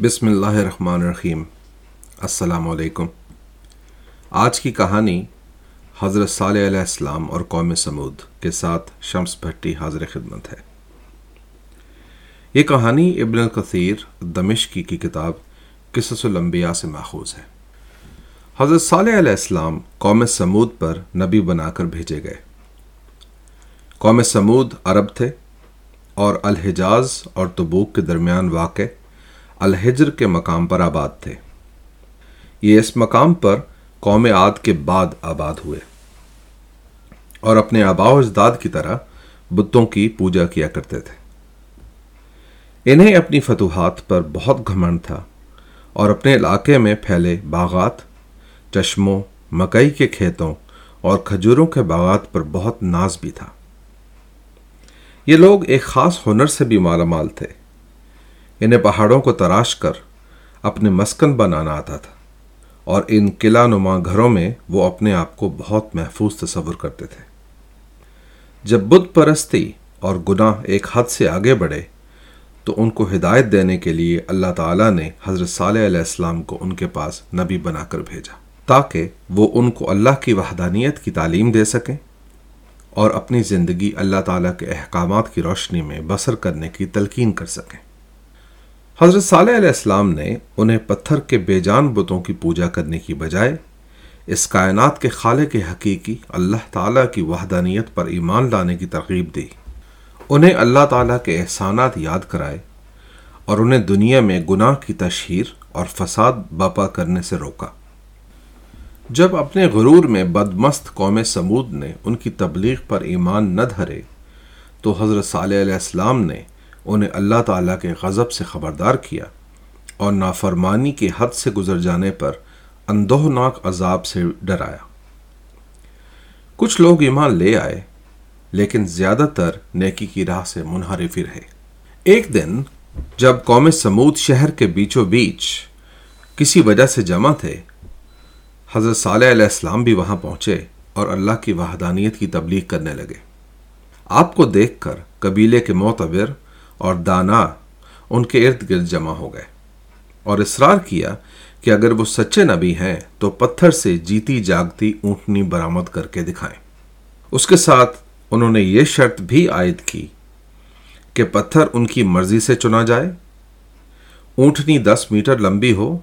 بسم اللہ الرحمن الرحیم۔ السلام علیکم۔ آج کی کہانی حضرت صالح علیہ السلام اور قوم سمود کے ساتھ شمس بھٹی حاضر خدمت ہے۔ یہ کہانی ابن القثیر دمشقی کی کتاب قصص الانبیاء سے ماخوذ ہے۔ حضرت صالح علیہ السلام قوم سمود پر نبی بنا کر بھیجے گئے۔ قوم سمود عرب تھے اور الحجاز اور تبوک کے درمیان واقع الحجر کے مقام پر آباد تھے۔ یہ اس مقام پر قوم عاد کے بعد آباد ہوئے۔ اور اپنے آبا و اجداد کی طرح بتوں کی پوجا کیا کرتے تھے۔ انہیں اپنی فتوحات پر بہت گھمنڈ تھا اور اپنے علاقے میں پھیلے باغات، چشموں، مکئی کے کھیتوں اور کھجوروں کے باغات پر بہت ناز بھی تھا۔ یہ لوگ ایک خاص ہنر سے بھی مالا مال تھے۔ انہیں پہاڑوں کو تراش کر اپنے مسکن بنانا آتا تھا اور ان قلعہ نما گھروں میں وہ اپنے آپ کو بہت محفوظ تصور کرتے تھے۔ جب بت پرستی اور گناہ ایک حد سے آگے بڑھے، تو ان کو ہدایت دینے کے لیے اللہ تعالیٰ نے حضرت صالح علیہ السلام کو ان کے پاس نبی بنا کر بھیجا تاکہ وہ ان کو اللہ کی وحدانیت کی تعلیم دے سکیں اور اپنی زندگی اللہ تعالیٰ کے احکامات کی روشنی میں بسر کرنے کی تلقین کر سکیں۔ حضرت صالح علیہ السلام نے انہیں پتھر کے بے جان بتوں کی پوجا کرنے کی بجائے اس کائنات کے خالق کے حقیقی اللہ تعالیٰ کی وحدانیت پر ایمان لانے کی ترغیب دی۔ انہیں اللہ تعالیٰ کے احسانات یاد کرائے اور انہیں دنیا میں گناہ کی تشہیر اور فساد باپا کرنے سے روکا۔ جب اپنے غرور میں بدمست قوم سمود نے ان کی تبلیغ پر ایمان نہ دھرے تو حضرت صالح علیہ السلام نے انہیں اللہ تعالیٰ کے غضب سے خبردار کیا اور نافرمانی کے حد سے گزر جانے پر اندوہناک عذاب سے ڈرایا۔ کچھ لوگ ایمان لے آئے، لیکن زیادہ تر نیکی کی راہ سے منحرفی رہے۔ ایک دن جب قوم سمود شہر کے بیچوں بیچ کسی وجہ سے جمع تھے، حضرت صالح علیہ السلام بھی وہاں پہنچے اور اللہ کی وحدانیت کی تبلیغ کرنے لگے۔ آپ کو دیکھ کر قبیلے کے معتبر اور دانا ان کے ارد گرد جمع ہو گئے اور اصرار کیا کہ اگر وہ سچے نبی ہیں تو پتھر سے جیتی جاگتی اونٹنی برآمد کر کے دکھائیں۔ اس کے ساتھ انہوں نے یہ شرط بھی عائد کی کہ پتھر ان کی مرضی سے چنا جائے، اونٹنی دس میٹر لمبی ہو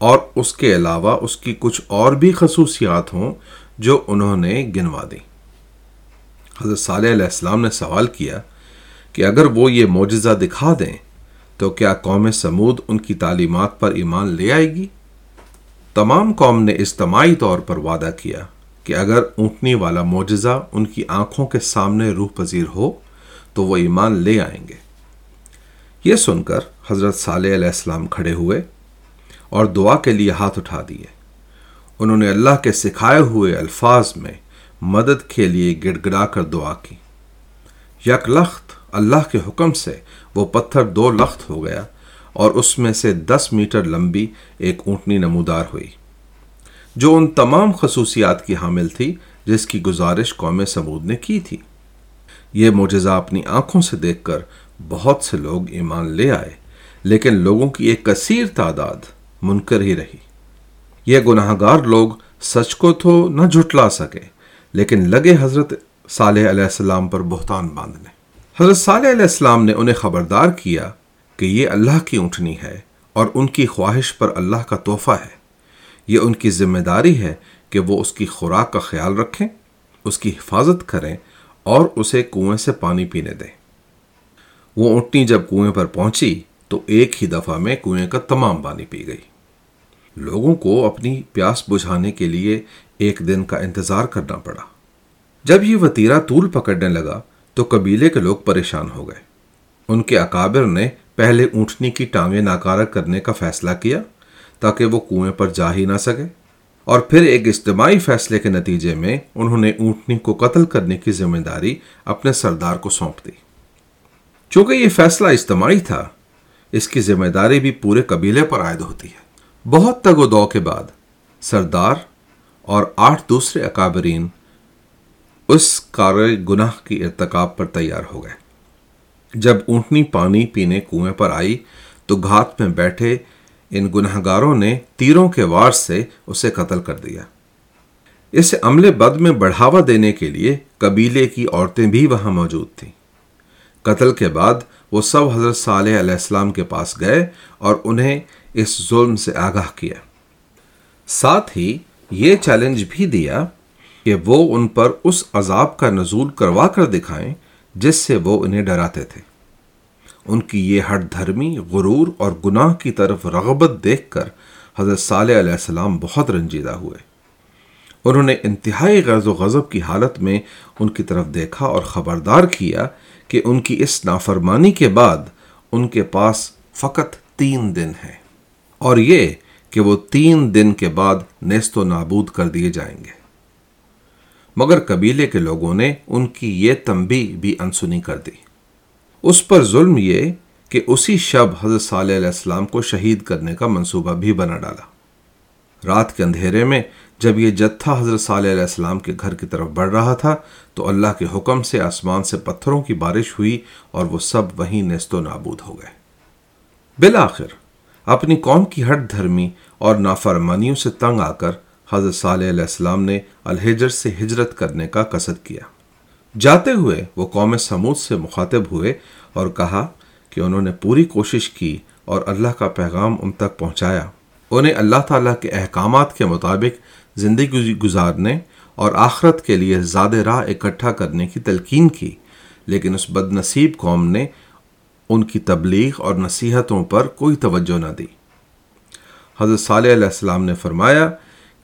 اور اس کے علاوہ اس کی کچھ اور بھی خصوصیات ہوں جو انہوں نے گنوا دی حضرت صالح علیہ السلام نے سوال کیا کہ اگر وہ یہ معجزہ دکھا دیں تو کیا قوم سمود ان کی تعلیمات پر ایمان لے آئے گی؟ تمام قوم نے اجتماعی طور پر وعدہ کیا کہ اگر اونٹنی والا معجزہ ان کی آنکھوں کے سامنے روح پذیر ہو تو وہ ایمان لے آئیں گے۔ یہ سن کر حضرت صالح علیہ السلام کھڑے ہوئے اور دعا کے لیے ہاتھ اٹھا دیے۔ انہوں نے اللہ کے سکھائے ہوئے الفاظ میں مدد کے لیے گڑ گڑا کر دعا کی۔ یک لخت اللہ کے حکم سے وہ پتھر دو لخت ہو گیا اور اس میں سے دس میٹر لمبی ایک اونٹنی نمودار ہوئی، جو ان تمام خصوصیات کی حامل تھی جس کی گزارش قوم سمود نے کی تھی۔ یہ معجزہ اپنی آنکھوں سے دیکھ کر بہت سے لوگ ایمان لے آئے، لیکن لوگوں کی ایک کثیر تعداد منکر ہی رہی۔ یہ گناہ گار لوگ سچ کو تو نہ جھٹلا سکے، لیکن لگے حضرت صالح علیہ السلام پر بہتان باندھنے۔ حضرت صالح علیہ السلام نے انہیں خبردار کیا کہ یہ اللہ کی اونٹنی ہے اور ان کی خواہش پر اللہ کا تحفہ ہے۔ یہ ان کی ذمہ داری ہے کہ وہ اس کی خوراک کا خیال رکھیں، اس کی حفاظت کریں اور اسے کنویں سے پانی پینے دیں۔ وہ اونٹنی جب کنویں پر پہنچی تو ایک ہی دفعہ میں کنویں کا تمام پانی پی گئی۔ لوگوں کو اپنی پیاس بجھانے کے لیے ایک دن کا انتظار کرنا پڑا۔ جب یہ وطیرہ طول پکڑنے لگا تو قبیلے کے لوگ پریشان ہو گئے۔ ان کے اکابر نے پہلے اونٹنی کی ٹانگیں ناکارہ کرنے کا فیصلہ کیا تاکہ وہ کنویں پر جا ہی نہ سکے۔ اور پھر ایک اجتماعی فیصلے کے نتیجے میں انہوں نے اونٹنی کو قتل کرنے کی ذمہ داری اپنے سردار کو سونپ دی۔ چونکہ یہ فیصلہ اجتماعی تھا، اس کی ذمہ داری بھی پورے قبیلے پر عائد ہوتی ہے۔ بہت تگ و دو کے بعد سردار اور آٹھ دوسرے اکابرین اس کار گناہ کی ارتکاب پر تیار ہو گئے۔ جب اونٹنی پانی پینے کنویں پر آئی تو گھات میں بیٹھے ان گناہ گاروں نے تیروں کے وار سے اسے قتل کر دیا۔ اس عمل بد میں بڑھاوا دینے کے لیے قبیلے کی عورتیں بھی وہاں موجود تھیں۔ قتل کے بعد وہ سب حضرت صالح علیہ السلام کے پاس گئے اور انہیں اس ظلم سے آگاہ کیا۔ ساتھ ہی یہ چیلنج بھی دیا کہ وہ ان پر اس عذاب کا نزول کروا کر دکھائیں جس سے وہ انہیں ڈراتے تھے۔ ان کی یہ ہٹ دھرمی، غرور اور گناہ کی طرف رغبت دیکھ کر حضرت صالح علیہ السلام بہت رنجیدہ ہوئے۔ انہوں نے انتہائی غرض و غضب کی حالت میں ان کی طرف دیکھا اور خبردار کیا کہ ان کی اس نافرمانی کے بعد ان کے پاس فقط تین دن ہے اور یہ کہ وہ تین دن کے بعد نیست و نابود کر دیے جائیں گے۔ مگر قبیلے کے لوگوں نے ان کی یہ تمبی بھی انسنی کر دی۔ اس پر ظلم یہ کہ اسی شب حضرت صالح علیہ السلام کو شہید کرنے کا منصوبہ بھی بنا ڈالا۔ رات کے اندھیرے میں جب یہ جتھا حضرت صالح علیہ السلام کے گھر کی طرف بڑھ رہا تھا تو اللہ کے حکم سے آسمان سے پتھروں کی بارش ہوئی اور وہ سب وہیں نیست و نابود ہو گئے۔ بالآخر اپنی قوم کی ہٹ دھرمی اور نافرمانیوں سے تنگ آ کر حضرت صالح علیہ السلام نے الحجر سے ہجرت کرنے کا قصد کیا۔ جاتے ہوئے وہ قوم سمود سے مخاطب ہوئے اور کہا کہ انہوں نے پوری کوشش کی اور اللہ کا پیغام ان تک پہنچایا۔ انہیں اللہ تعالیٰ کے احکامات کے مطابق زندگی گزارنے اور آخرت کے لیے زیادہ راہ اکٹھا کرنے کی تلقین کی، لیکن اس بد نصیب قوم نے ان کی تبلیغ اور نصیحتوں پر کوئی توجہ نہ دی۔ حضرت صالح علیہ السلام نے فرمایا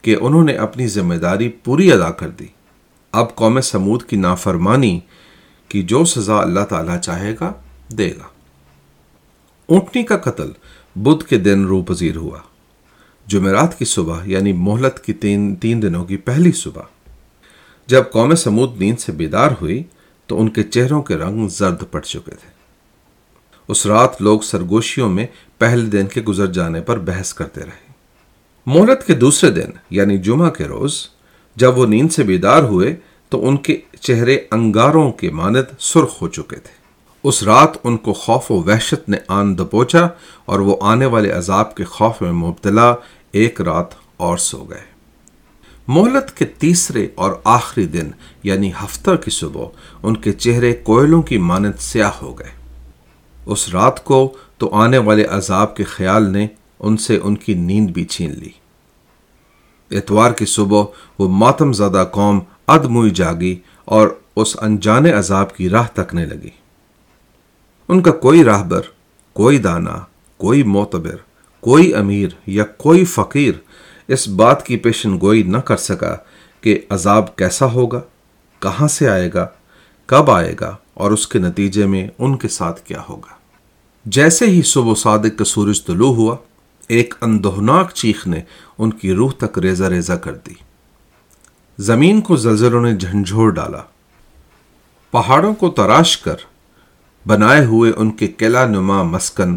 کہ انہوں نے اپنی ذمہ داری پوری ادا کر دی۔ اب قوم سمود کی نافرمانی کی جو سزا اللہ تعالیٰ چاہے گا، دے گا۔ اونٹنی کا قتل بدھ کے دن رو پذیر ہوا۔ جمعرات کی صبح یعنی مہلت کی تین تین دنوں کی پہلی صبح۔ جب قوم سمود نیند سے بیدار ہوئی، تو ان کے چہروں کے رنگ زرد پڑ چکے تھے۔ اس رات لوگ سرگوشیوں میں پہلے دن کے گزر جانے پر بحث کرتے رہے۔ مہلت کے دوسرے دن یعنی جمعہ کے روز، جب وہ نیند سے بیدار ہوئے، تو ان کے چہرے انگاروں کے مانند سرخ ہو چکے تھے۔ اس رات ان کو خوف و وحشت نے آن دبوچا اور وہ آنے والے عذاب کے خوف میں مبتلا ایک رات اور سو گئے۔ مہلت کے تیسرے اور آخری دن یعنی ہفتہ کی صبح، ان کے چہرے کوئلوں کی مانند سیاہ ہو گئے۔ اس رات کو تو آنے والے عذاب کے خیال نے ان سے ان کی نیند بھی چھین لی۔ اتوار کی صبح وہ ماتم زدہ قوم ادموئی جاگی اور اس انجانے عذاب کی راہ تکنے لگی۔ ان کا کوئی راہبر، کوئی دانا، کوئی معتبر، کوئی امیر یا کوئی فقیر اس بات کی پیشن گوئی نہ کر سکا کہ عذاب کیسا ہوگا، کہاں سے آئے گا، کب آئے گا اور اس کے نتیجے میں ان کے ساتھ کیا ہوگا۔ جیسے ہی صبح صادق کا سورج طلوع ہوا ایک اندہناک چیخ نے ان کی روح تک ریزہ ریزہ کر دی۔ زمین کو زلزلوں نے جھنجھوڑ ڈالا۔ پہاڑوں کو تراش کر بنائے ہوئے ان کے قلعہ نما مسکن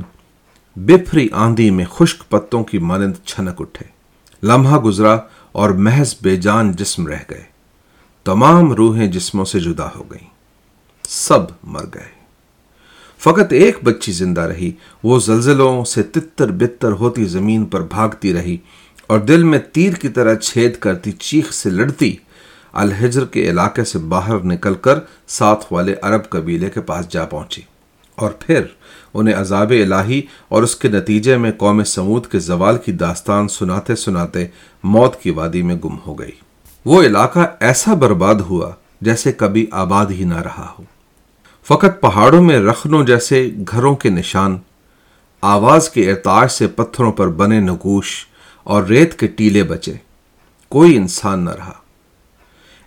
بفری آندھی میں خشک پتوں کی مانند چھنک اٹھے۔ لمحہ گزرا اور محض بے جان جسم رہ گئے۔ تمام روحیں جسموں سے جدا ہو گئیں۔ سب مر گئے۔ فقط ایک بچی زندہ رہی، وہ زلزلوں سے تتر بتر ہوتی زمین پر بھاگتی رہی اور دل میں تیر کی طرح چھید کرتی چیخ سے لڑتی۔ الحجر کے علاقے سے باہر نکل کر ساتھ والے عرب قبیلے کے پاس جا پہنچی اور پھر انہیں عذاب الہی اور اس کے نتیجے میں قوم سمود کے زوال کی داستان سناتے سناتے موت کی وادی میں گم ہو گئی۔ وہ علاقہ ایسا برباد ہوا جیسے کبھی آباد ہی نہ رہا ہو۔ فقط پہاڑوں میں رخنوں جیسے گھروں کے نشان، آواز کے ارتاش سے پتھروں پر بنے نگوش اور ریت کے ٹیلے بچے، کوئی انسان نہ رہا۔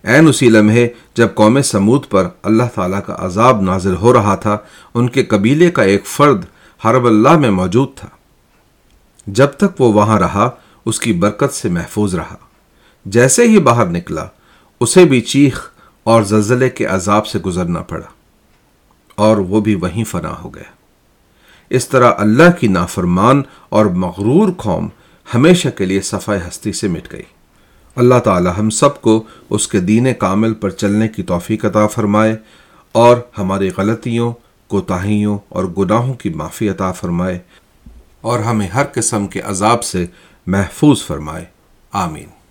این اسی لمحے جب قوم سمود پر اللہ تعالیٰ کا عذاب نازل ہو رہا تھا، ان کے قبیلے کا ایک فرد حرب اللہ میں موجود تھا۔ جب تک وہ وہاں رہا، اس کی برکت سے محفوظ رہا۔ جیسے ہی باہر نکلا، اسے بھی چیخ اور زلزلے کے عذاب سے گزرنا پڑا۔ اور وہ بھی وہیں فنا ہو گیا اس طرح اللہ کی نافرمان اور مغرور قوم ہمیشہ کے لیے صفائی ہستی سے مٹ گئی۔ اللہ تعالی ہم سب کو اس کے دین کامل پر چلنے کی توفیق عطا فرمائے اور ہماری غلطیوں، کوتاہیوں اور گناہوں کی معافی عطا فرمائے اور ہمیں ہر قسم کے عذاب سے محفوظ فرمائے۔ آمین۔